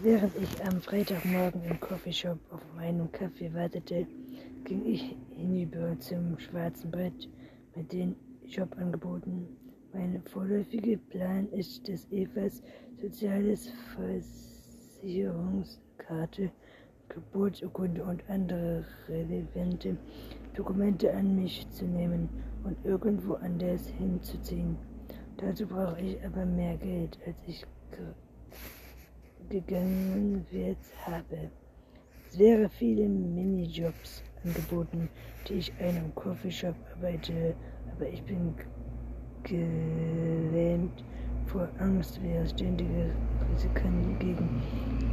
Während ich am Freitagmorgen im Coffeeshop auf meinen Kaffee wartete, ging ich hinüber zum schwarzen Brett mit den Jobangeboten. Mein vorläufiger Plan ist, dass Evas soziales Versicherungskarte, Geburtsurkunde und andere relevante Dokumente an mich zu nehmen und irgendwo anders hinzuziehen. Dazu brauche ich aber mehr Geld, als ich gegangen wird habe. Es wäre viele Minijobs angeboten, die ich einem Coffeeshop arbeite, aber ich bin gelähmt vor Angst, wer ständige Risiken gegen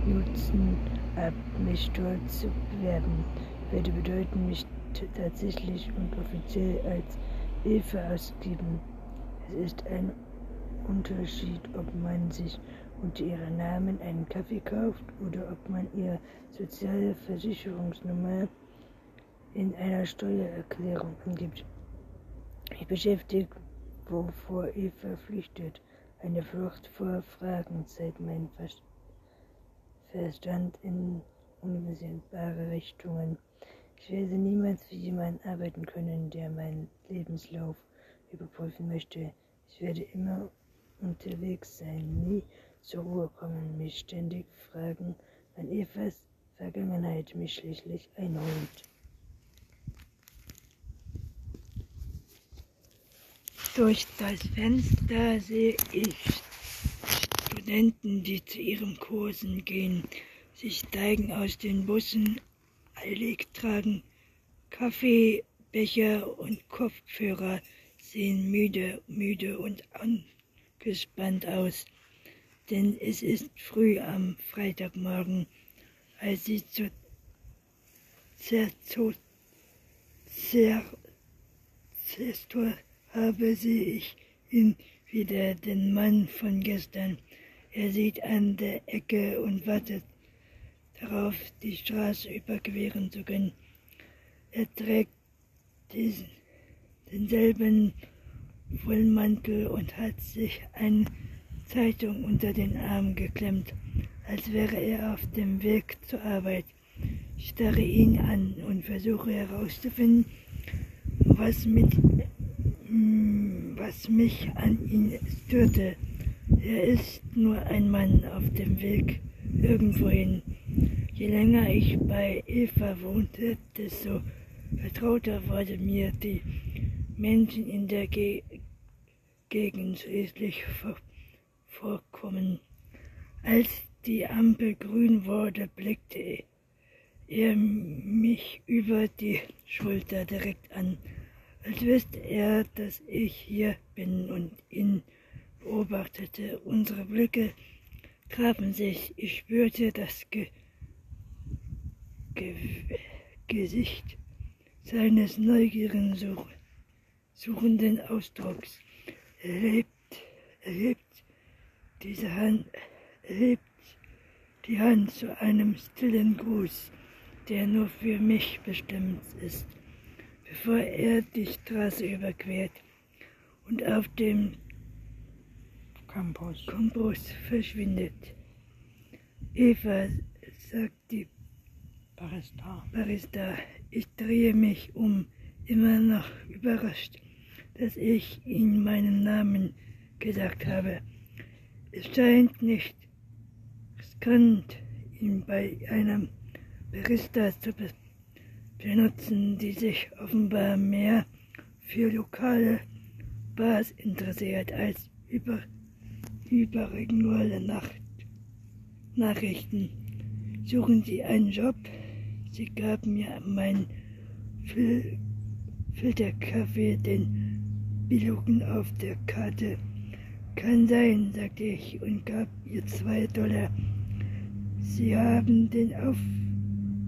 Nutzen ab, mich dort zu bewerben, würde bedeuten, mich tatsächlich und offiziell als Hilfe ausgeben. Es ist ein Unterschied, ob man sich unter ihrem Namen einen Kaffee kauft oder ob man ihre soziale Versicherungsnummer in einer Steuererklärung angibt. Ich beschäftige, wovor Eva flüchtet, eine Flucht vor Fragen seit mein Verstand in unbesinnbare Richtungen. Ich werde niemals für jemanden arbeiten können, der meinen Lebenslauf überprüfen möchte. Ich werde immer unterwegs sein, nie zur Ruhe kommen, mich ständig fragen, wann Evas Vergangenheit mich schließlich einholt. Durch das Fenster sehe ich Studenten, die zu ihren Kursen gehen. Sie steigen aus den Bussen, eilig tragen Kaffee, Becher und Kopfhörer, sehen müde, müde und angespannt aus denn es ist früh am Freitagmorgen, als ich zu Zertor habe, sehe ich ihn wieder, den Mann von gestern. Er sieht an der Ecke und wartet darauf, die Straße überqueren zu können. Er trägt diesen, denselben Vollmantel und hat sich ein Zeitung unter den Arm geklemmt, als wäre er auf dem Weg zur Arbeit. Ich starre ihn an und versuche herauszufinden, was, mit, hm, was mich an ihn störte. Er ist nur ein Mann auf dem Weg irgendwohin. Je länger ich bei Eva wohnte, desto vertrauter wurde mir die Menschen in der Ge Gegend schließlich vor vorkommen. Als die Ampel grün wurde, blickte er mich über die Schulter direkt an, als wüsste er, dass ich hier bin und ihn beobachtete. Unsere Blicke trafen sich. Ich spürte das Ge Ge Gesicht seines neugierigen Such suchenden Ausdrucks. Er lebt, er lebt diese Hand hebt die Hand zu einem stillen Gruß, der nur für mich bestimmt ist, bevor er die Straße überquert und auf dem Campus, Campus verschwindet. Eva, sagt die Barista. Barista, ich drehe mich um, immer noch überrascht, dass ich ihm meinen Namen gesagt habe. Es scheint nicht riskant, ihn bei einem Barista zu benutzen, die sich offenbar mehr für lokale Bars interessiert als über überregionale Nacht Nachrichten. Suchen Sie einen Job? Sie gab mir meinen Fil Filterkaffee, den Bilogen auf der Karte kann sein, sagte ich und gab ihr zwei Dollar. Sie haben den Auf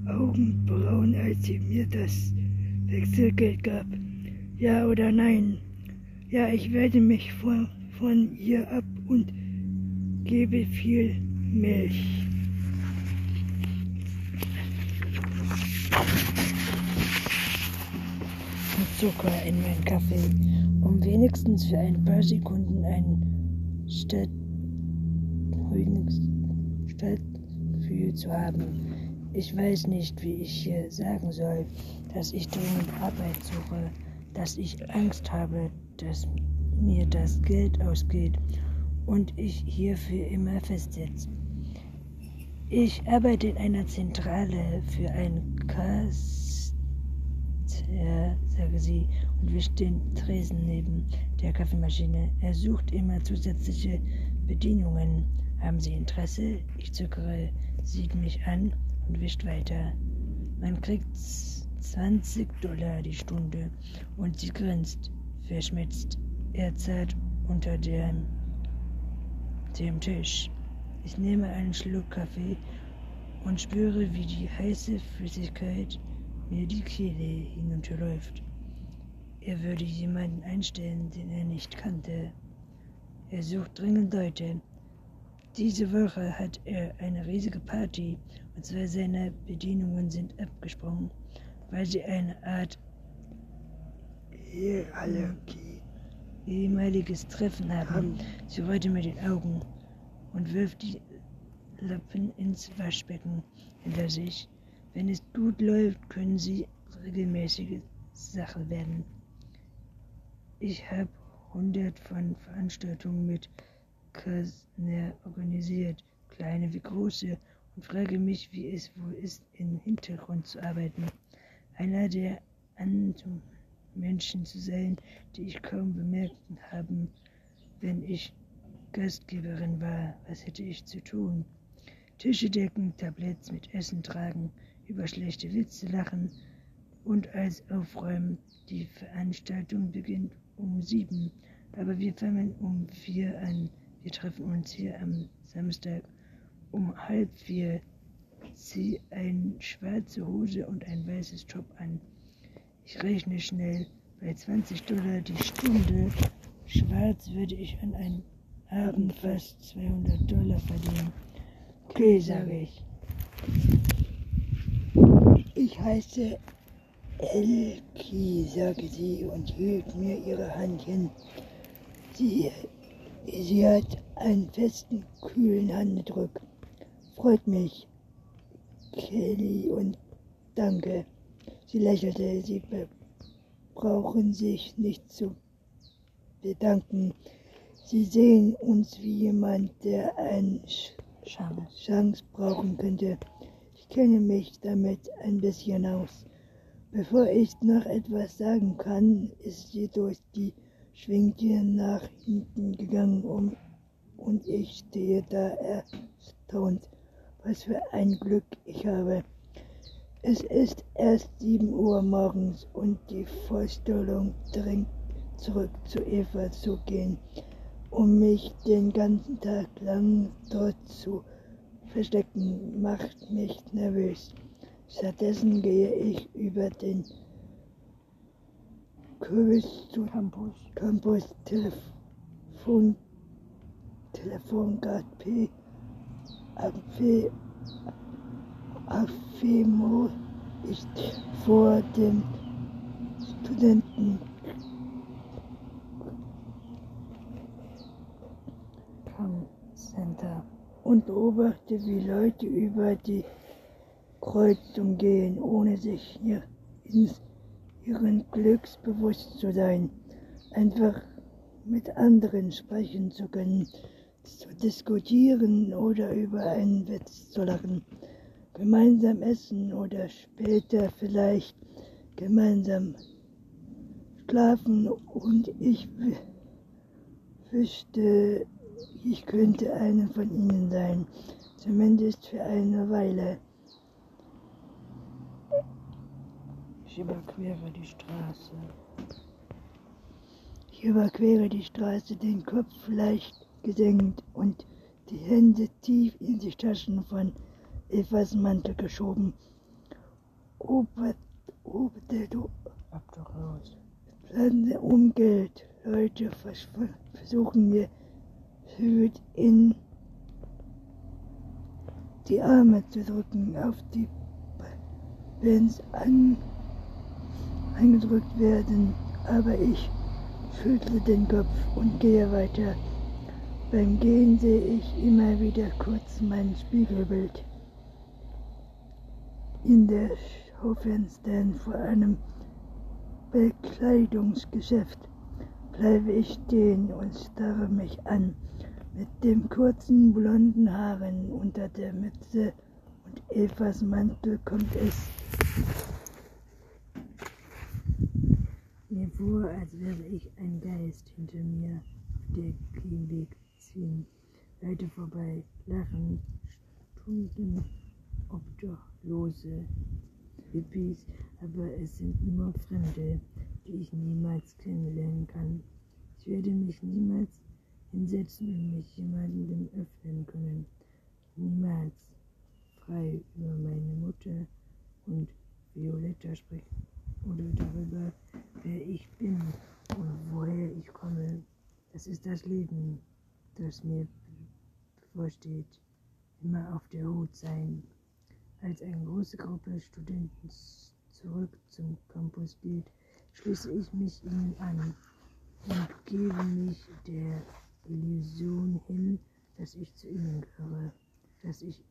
Augenbrauen, als sie mir das Wechselgeld gab. Ja oder nein? Ja, ich werde mich von, von ihr ab und gebe viel Milch. Zucker in meinen Kaffee, um wenigstens für ein paar Sekunden einen Stadt, Gefühl zu haben. Ich weiß nicht, wie ich hier sagen soll, dass ich dringend Arbeit suche, dass ich Angst habe, dass mir das Geld ausgeht und ich hier für immer festsitze. Ich arbeite in einer Zentrale für ein Kaster, sage sie und wischt den Tresen neben der Kaffeemaschine. Er sucht immer zusätzliche Bedienungen. Haben Sie Interesse? Ich zuckere, sieht mich an und wischt weiter. Man kriegt 20 Dollar die Stunde und sie grinst, verschmitzt. Er zahlt unter dem, dem Tisch. Ich nehme einen Schluck Kaffee und spüre, wie die heiße Flüssigkeit mir die Kehle hinunterläuft. Er würde jemanden einstellen, den er nicht kannte. Er sucht dringend Leute. Diese Woche hat er eine riesige Party und zwei seiner Bedienungen sind abgesprungen, weil sie eine Art ehemaliges Treffen haben. Sie rollte mit den Augen und wirft die Lappen ins Waschbecken hinter sich. Wenn es gut läuft, können sie regelmäßige Sache werden. Ich habe hundert von Veranstaltungen mit Kasner organisiert, kleine wie große, und frage mich, wie es wohl ist, im Hintergrund zu arbeiten. Einer der Menschen zu sein, die ich kaum bemerkt habe, wenn ich Gastgeberin war. Was hätte ich zu tun? Tische decken, Tabletts mit Essen tragen, über schlechte Witze lachen und als aufräumen. Die Veranstaltung beginnt um sieben, aber wir fangen um vier an. Wir treffen uns hier am Samstag um halb vier. Zieh eine schwarze Hose und ein weißes Top an. Ich rechne schnell. Bei 20 Dollar die Stunde schwarz würde ich an einem Abend fast 200 Dollar verdienen. Okay, sage ich. Ich heiße Elki, sagte sie und hielt mir ihre Hand hin. Sie, sie hat einen festen, kühlen Handdruck. Freut mich, Kelly, und danke. Sie lächelte, sie brauchen sich nicht zu bedanken. Sie sehen uns wie jemand, der eine Chance brauchen könnte. Ich kenne mich damit ein bisschen aus. Bevor ich noch etwas sagen kann, ist sie durch die Schwingtür nach hinten gegangen um, und ich stehe da erstaunt. Was für ein Glück ich habe. Es ist erst sieben Uhr morgens und die Vorstellung drängt zurück zu Eva zu gehen, um mich den ganzen Tag lang dort zu verstecken, macht mich nervös. Stattdessen gehe ich über den Kurs zu Campus, Campus Telefon, Telefongard P. Amphi, Afemo ist vor dem Studenten Center und beobachte, wie Leute über die Kreuzung gehen, ohne sich hier ins ihren Glücks bewusst zu sein, einfach mit anderen sprechen zu können, zu diskutieren oder über einen Witz zu lachen, gemeinsam essen oder später vielleicht gemeinsam schlafen. Und ich wüsste, ich könnte einer von ihnen sein, zumindest für eine Weile. Ich überquere die Straße. Ich überquere die Straße, den Kopf leicht gesenkt und die Hände tief in die Taschen von Evas Mantel geschoben. Ober, ober, du, Obdachlos. Lande um Geld. Leute versuchen mir Hüt in die Arme zu drücken, auf die Bands an eingedrückt werden, aber ich schüttle den Kopf und gehe weiter. Beim Gehen sehe ich immer wieder kurz mein Spiegelbild. in der Schaufenstern vor einem Bekleidungsgeschäft bleibe ich stehen und starre mich an. Mit den kurzen blonden Haaren unter der Mütze und Evas Mantel kommt es mir vor, als wäre ich ein Geist hinter mir auf der Gehweg ziehen. Leute vorbei, lachen, Stunden Obdachlose, Hippies, aber es sind nur Fremde, die ich niemals kennenlernen kann. Ich werde mich niemals hinsetzen und mich jemandem öffnen können. Niemals frei über meine Mutter und Violetta sprechen oder darüber, wer ich bin und woher ich komme. Das ist das Leben, das mir bevorsteht. Immer auf der Hut sein. Als eine große Gruppe Studenten zurück zum Campus geht, schließe ich mich ihnen an und gebe mich der Illusion hin, dass ich zu ihnen gehöre, dass ich,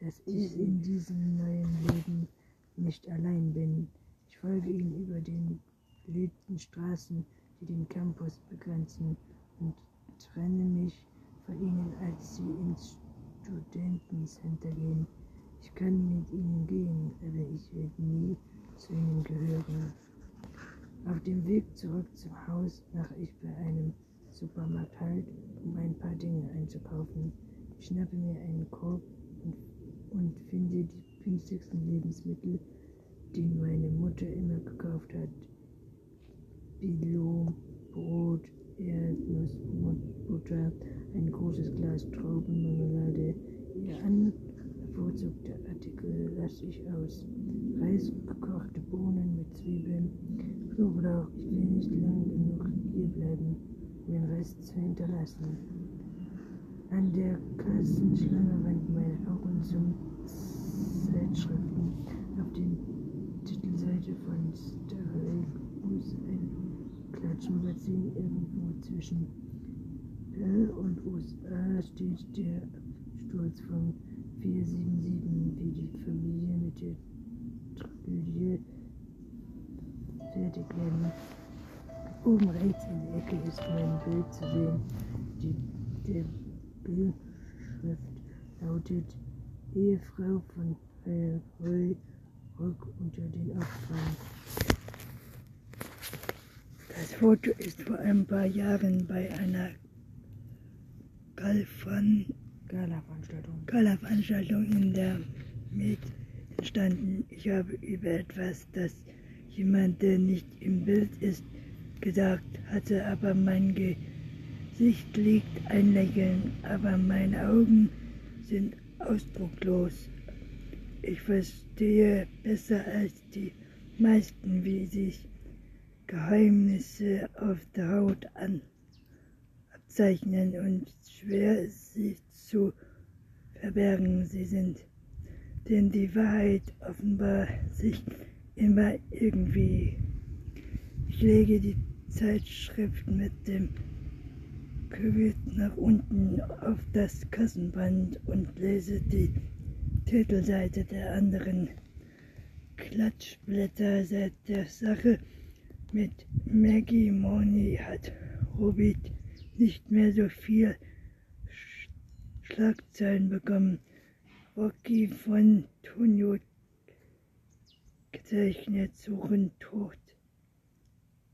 dass ich in diesem neuen Leben nicht allein bin. Folge ihnen über den belebten Straßen, die den Campus begrenzen und trenne mich von ihnen, als sie ins Studentencenter gehen. Ich kann mit ihnen gehen, aber ich werde nie zu ihnen gehören. Auf dem Weg zurück zum Haus mache ich bei einem Supermarkt halt, um ein paar Dinge einzukaufen. Ich schnappe mir einen Korb und, und finde die günstigsten Lebensmittel, die meine Mutter immer gekauft hat. Bilo, Brot, Erdnussbutter, ein großes Glas Traubenmarmelade. Ihr anbevorzugter Artikel lasse ich aus. Reis, gekochte Bohnen mit Zwiebeln, Knoblauch. Ich will nicht lang genug hier bleiben, um den Rest zu hinterlassen. An der Kassenschlange wenden meine Augen zum Zeitschriften. Auf der Titelseite von muss ein Klatschmagazin irgendwo zwischen L und USA steht der Sturz von 477, wie die Familie mit der Tragödie fertig werden. Oben rechts in der Ecke ist mein Bild zu sehen. Die, der Bildschrift lautet Ehefrau von Roy Rock unter den Opfern. Das Foto ist vor ein paar Jahren bei einer Gala-Veranstaltung Gala in der Med entstanden. Ich habe über etwas, das jemand, der nicht im Bild ist, gesagt hatte, aber mein Gesicht liegt ein Lächeln, aber meine Augen sind ausdrucklos. Ich verstehe besser als die meisten, wie sich Geheimnisse auf der Haut an abzeichnen und schwer sie zu verbergen sie sind. Denn die Wahrheit offenbar sich immer irgendwie. Ich lege die Zeitschrift mit dem Kübel nach unten auf das Kassenband und lese die Titelseite der anderen Klatschblätter seit der Sache mit Maggie Money hat Robit nicht mehr so viel Schlagzeilen bekommen. Rocky von Tonio gezeichnet suchen Tod.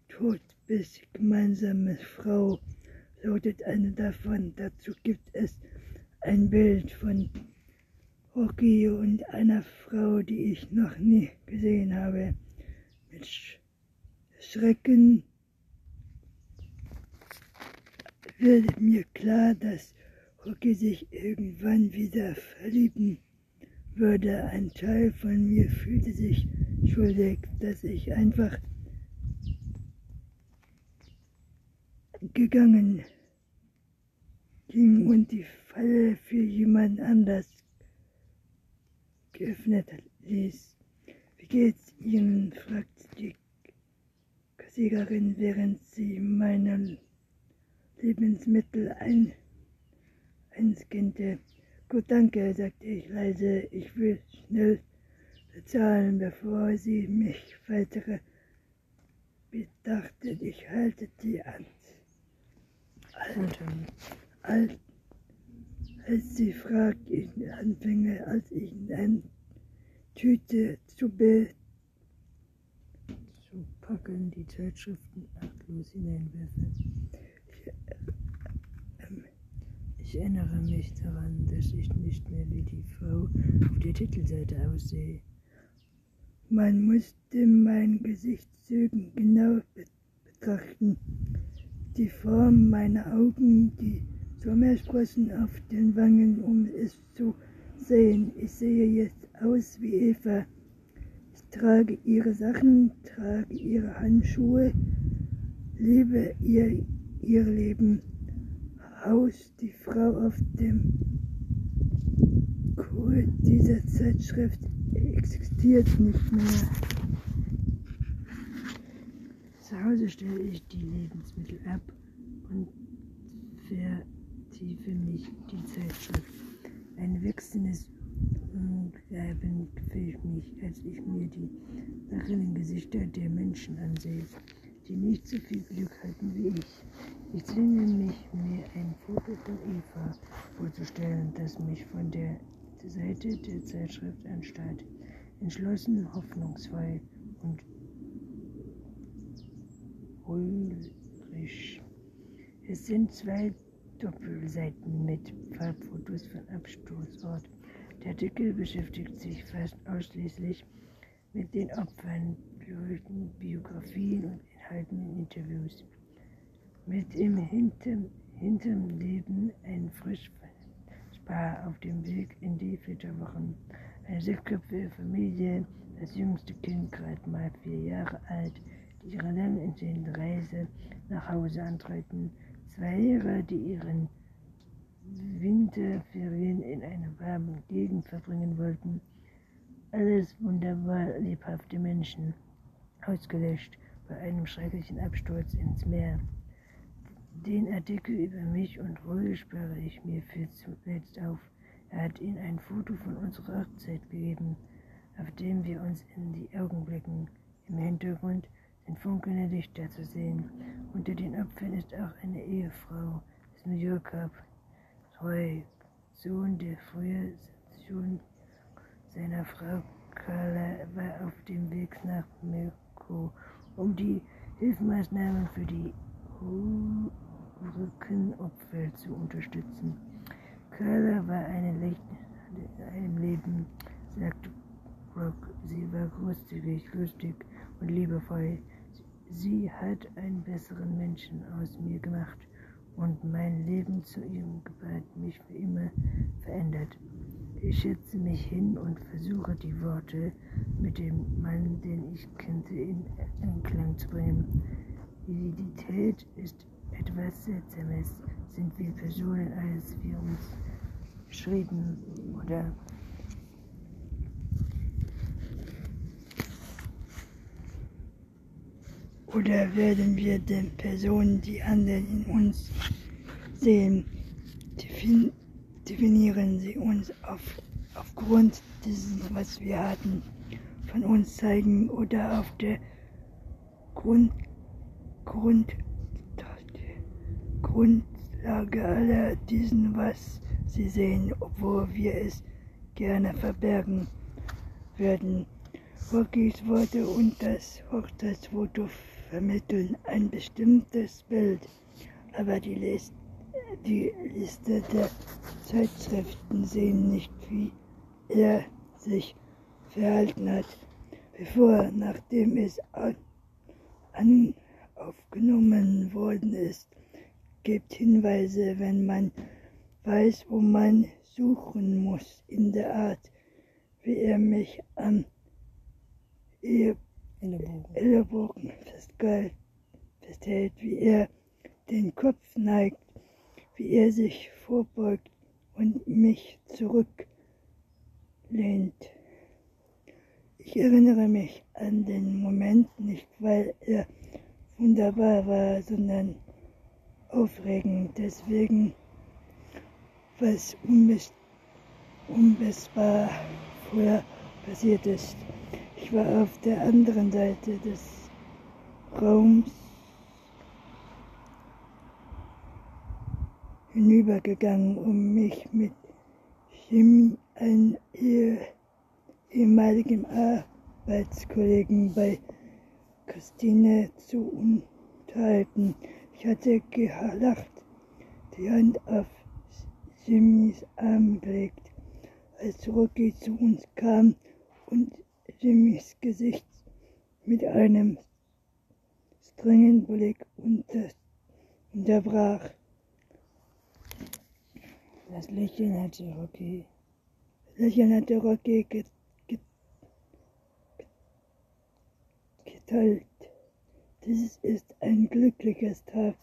Tod bis gemeinsame Frau lautet eine davon. Dazu gibt es ein Bild von Rocky und einer Frau, die ich noch nie gesehen habe. Mit Schrecken wird mir klar, dass Rocky sich irgendwann wieder verlieben würde. Ein Teil von mir fühlte sich schuldig, dass ich einfach gegangen ging und die Falle für jemand anders geöffnet ließ. Wie geht's Ihnen? fragt die Kassiererin, während sie meine Lebensmittel ein, einscannte. Gut, danke, sagte ich leise. Ich will schnell bezahlen, bevor sie mich weitere betrachtet. Ich halte die an. Alt, alt, als sie fragt, ich anfänge, als ich eine Tüte zu, be zu packen, die Zeitschriften achtlos hineinwerfe. Ich, ähm, ich erinnere mich daran, dass ich nicht mehr wie die Frau auf der Titelseite aussehe. Man musste mein Gesichtszügen genau betrachten. Die Form meiner Augen, die Sommersprossen auf den Wangen, um es zu sehen. Ich sehe jetzt aus wie Eva. Ich trage ihre Sachen, trage ihre Handschuhe, liebe ihr, ihr Leben. Haus, die Frau auf dem Code dieser Zeitschrift existiert nicht mehr. Zu Hause stelle ich die Lebensmittel ab und vertiefe mich die Zeitschrift. Ein wechselndes Umwerben gefällt mich, als ich mir die lachenden Gesichter der Menschen ansehe, die nicht so viel Glück hatten wie ich. Ich zwinge mich, mir ein Foto von Eva vorzustellen, das mich von der Seite der Zeitschrift anstarrt entschlossen, hoffnungsvoll und ulrich. Es sind zwei Doppelseiten mit Farbfotos von Absturzort. Der Artikel beschäftigt sich fast ausschließlich mit den Opfern, Leuten, Biografien und enthaltenen Interviews. Mit im hinterm, hinterm Leben ein Frischspar auf dem Weg in die Flitterwochen. Eine sechsköpfige Familie, das jüngste Kind gerade mal vier Jahre alt, ihre entsehnte Reise nach Hause antreten. Zwei Lehrer, die ihren Winterferien in einer warmen Gegend verbringen wollten. Alles wunderbar lebhafte Menschen, ausgelöscht bei einem schrecklichen Absturz ins Meer. Den Artikel über mich und Ruhe spare ich mir für zuletzt auf. Er hat ihnen ein Foto von unserer Hochzeit gegeben, auf dem wir uns in die Augen blicken. Im Hintergrund sind funkelnde Lichter zu sehen. Unter den Opfern ist auch eine Ehefrau des Yorker Roy, Sohn der früher Station seiner Frau Carla, war auf dem Weg nach Mexiko, um die Hilfsmaßnahmen für die Rückenopfer zu unterstützen. Carla war eine Licht in einem Leben, sagte Brooke. Sie war großzügig, lustig und liebevoll. Sie hat einen besseren Menschen aus mir gemacht und mein Leben zu ihrem Gebet mich für immer verändert. Ich schätze mich hin und versuche die Worte mit dem Mann, den ich kannte, in Einklang zu bringen. Identität ist etwas Seltsames. Sind wir Personen, als wir uns geschrieben oder oder werden wir den Personen, die anderen in uns sehen, definieren sie uns auf, aufgrund dessen, was wir hatten, von uns zeigen oder auf der Grund, Grund, Grundlage aller diesen, was sie sehen, obwohl wir es gerne verbergen würden. Rockies Worte und das Hochzeitsfoto vermitteln ein bestimmtes Bild, aber die, List, die Liste der Zeitschriften sehen nicht, wie er sich verhalten hat, bevor, nachdem es an, an aufgenommen worden ist, gibt Hinweise, wenn man weiß, wo man suchen muss, in der Art, wie er mich am Ellenbogen festhält, wie er den Kopf neigt, wie er sich vorbeugt und mich zurücklehnt. Ich erinnere mich an den Moment nicht, weil er wunderbar war, sondern aufregend. Deswegen was unmessbar vorher passiert ist. Ich war auf der anderen Seite des Raums hinübergegangen, um mich mit Jimmy, einem ehemaligen Arbeitskollegen bei Christine, zu unterhalten. Ich hatte gelacht, die Hand auf Jimmys Arm gelegt, als Rocky zu uns kam und Jimmys Gesicht mit einem strengen Blick unter, unterbrach. Das Lächeln hatte Rocky, das Lächeln hatte Rocky geteilt. Dies ist ein glückliches Tag.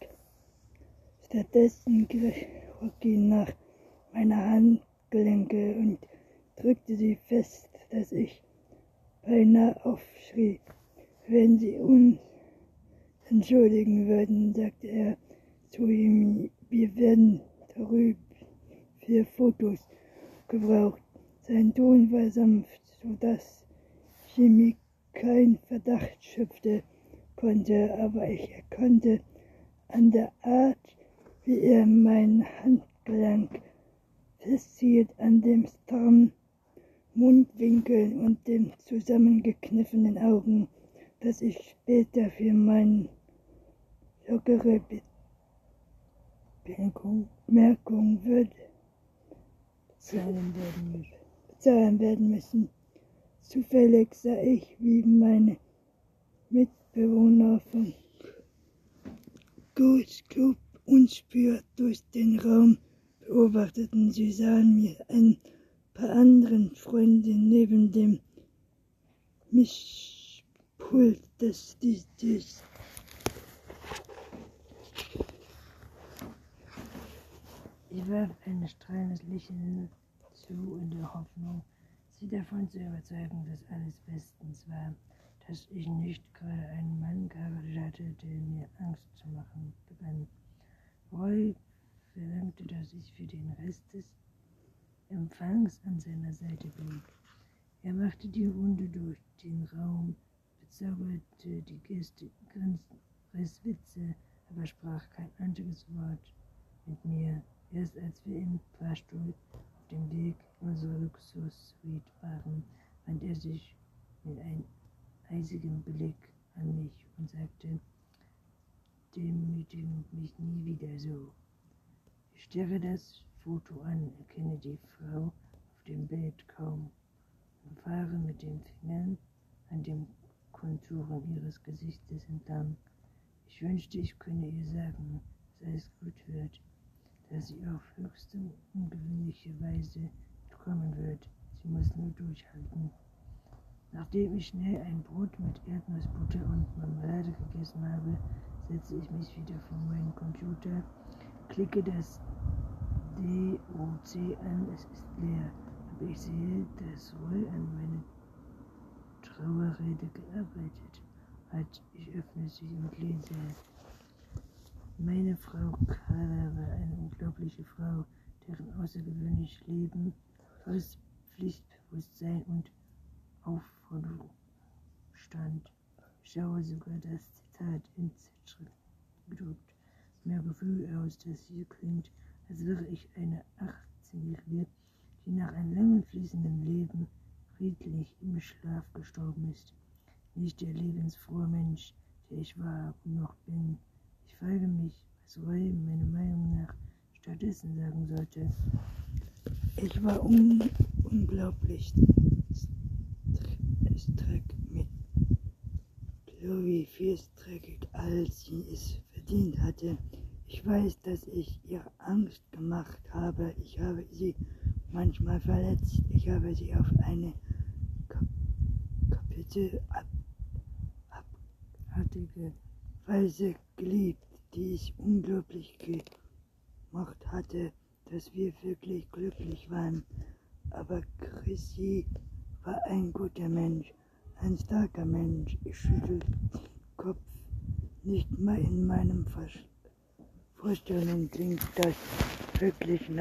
Stattdessen griff Rocky nach meiner Handgelenke und drückte sie fest, dass ich beinahe aufschrie. Wenn Sie uns entschuldigen würden, sagte er zu ihm, wir werden darüber für Fotos gebraucht. Sein Ton war sanft, so dass Jimmy kein Verdacht schöpfte konnte, aber ich erkannte an der Art, wie er mein Handgelenk festhielt, an dem strammen Mundwinkel und den zusammengekniffenen Augen, dass ich später für meine lockere Bemerkung würde bezahlen werden, bezahlen werden müssen. Zufällig sah ich, wie meine Mitbewohner von Goats Club unspürt durch den Raum beobachteten. Sie sahen mir ein paar anderen Freunde neben dem Mischpult des DJs. Ich warf ein strahlendes Lächeln zu in der Hoffnung, sie davon zu überzeugen, dass alles bestens war, dass ich nicht gerade einen Mann geheiratet hatte, der mir Angst zu machen begann. Roy verlangte, dass ich für den Rest des Empfangs an seiner Seite blieb. Er machte die Runde durch den Raum, bezauberte die Gäste, riss Witze, aber sprach kein einziges Wort mit mir. Erst als wir im Fahrstuhl auf dem Weg in unsere Luxus-Suite waren, wandte er sich mit einem eisigen Blick an mich und sagte, demütigen mich nie wieder so. Ich starre das Foto an, erkenne die Frau auf dem Bild kaum und fahre mit den Fingern an den Konturen ihres Gesichtes entlang. Ich wünschte, ich könne ihr sagen, dass alles gut wird, dass sie auf höchste ungewöhnliche Weise kommen wird. Sie muss nur durchhalten. Nachdem ich schnell ein Brot mit Erdnussbutter und Marmelade gegessen habe, setze ich mich wieder vor meinen Computer, klicke das DOC an, es ist leer, aber ich sehe, dass Roy an meiner Trauerrede gearbeitet hat. Ich öffne sie und lese. Meine Frau Carla war eine unglaubliche Frau, deren außergewöhnliches Leben aus Pflichtbewusstsein und Aufforderung stand. Ich schaue sogar das Zitat in Zeitschrift gedruckt. Mehr Gefühl aus, dass hier klingt, als wäre ich eine 18-Jährige, die nach einem langen fließenden Leben friedlich im Schlaf gestorben ist. Nicht der lebensfrohe Mensch, der ich war und noch bin. Ich frage mich, was Roy meiner Meinung nach stattdessen sagen sollte. Ich war un unglaublich streck mit Chloe viel streckig, als sie es verdient hatte. Ich weiß, dass ich ihr Angst gemacht habe. Ich habe sie manchmal verletzt. Ich habe sie auf eine Kap Kapitel ab abartige Weise geliebt, die ich unglaublich gemacht hatte, dass wir wirklich glücklich waren. Aber Chrissy war ein guter Mensch, ein starker Mensch. Ich schüttel den Kopf. Nicht mal in meinem Verstand. Vorstellung klingt das wirklich nach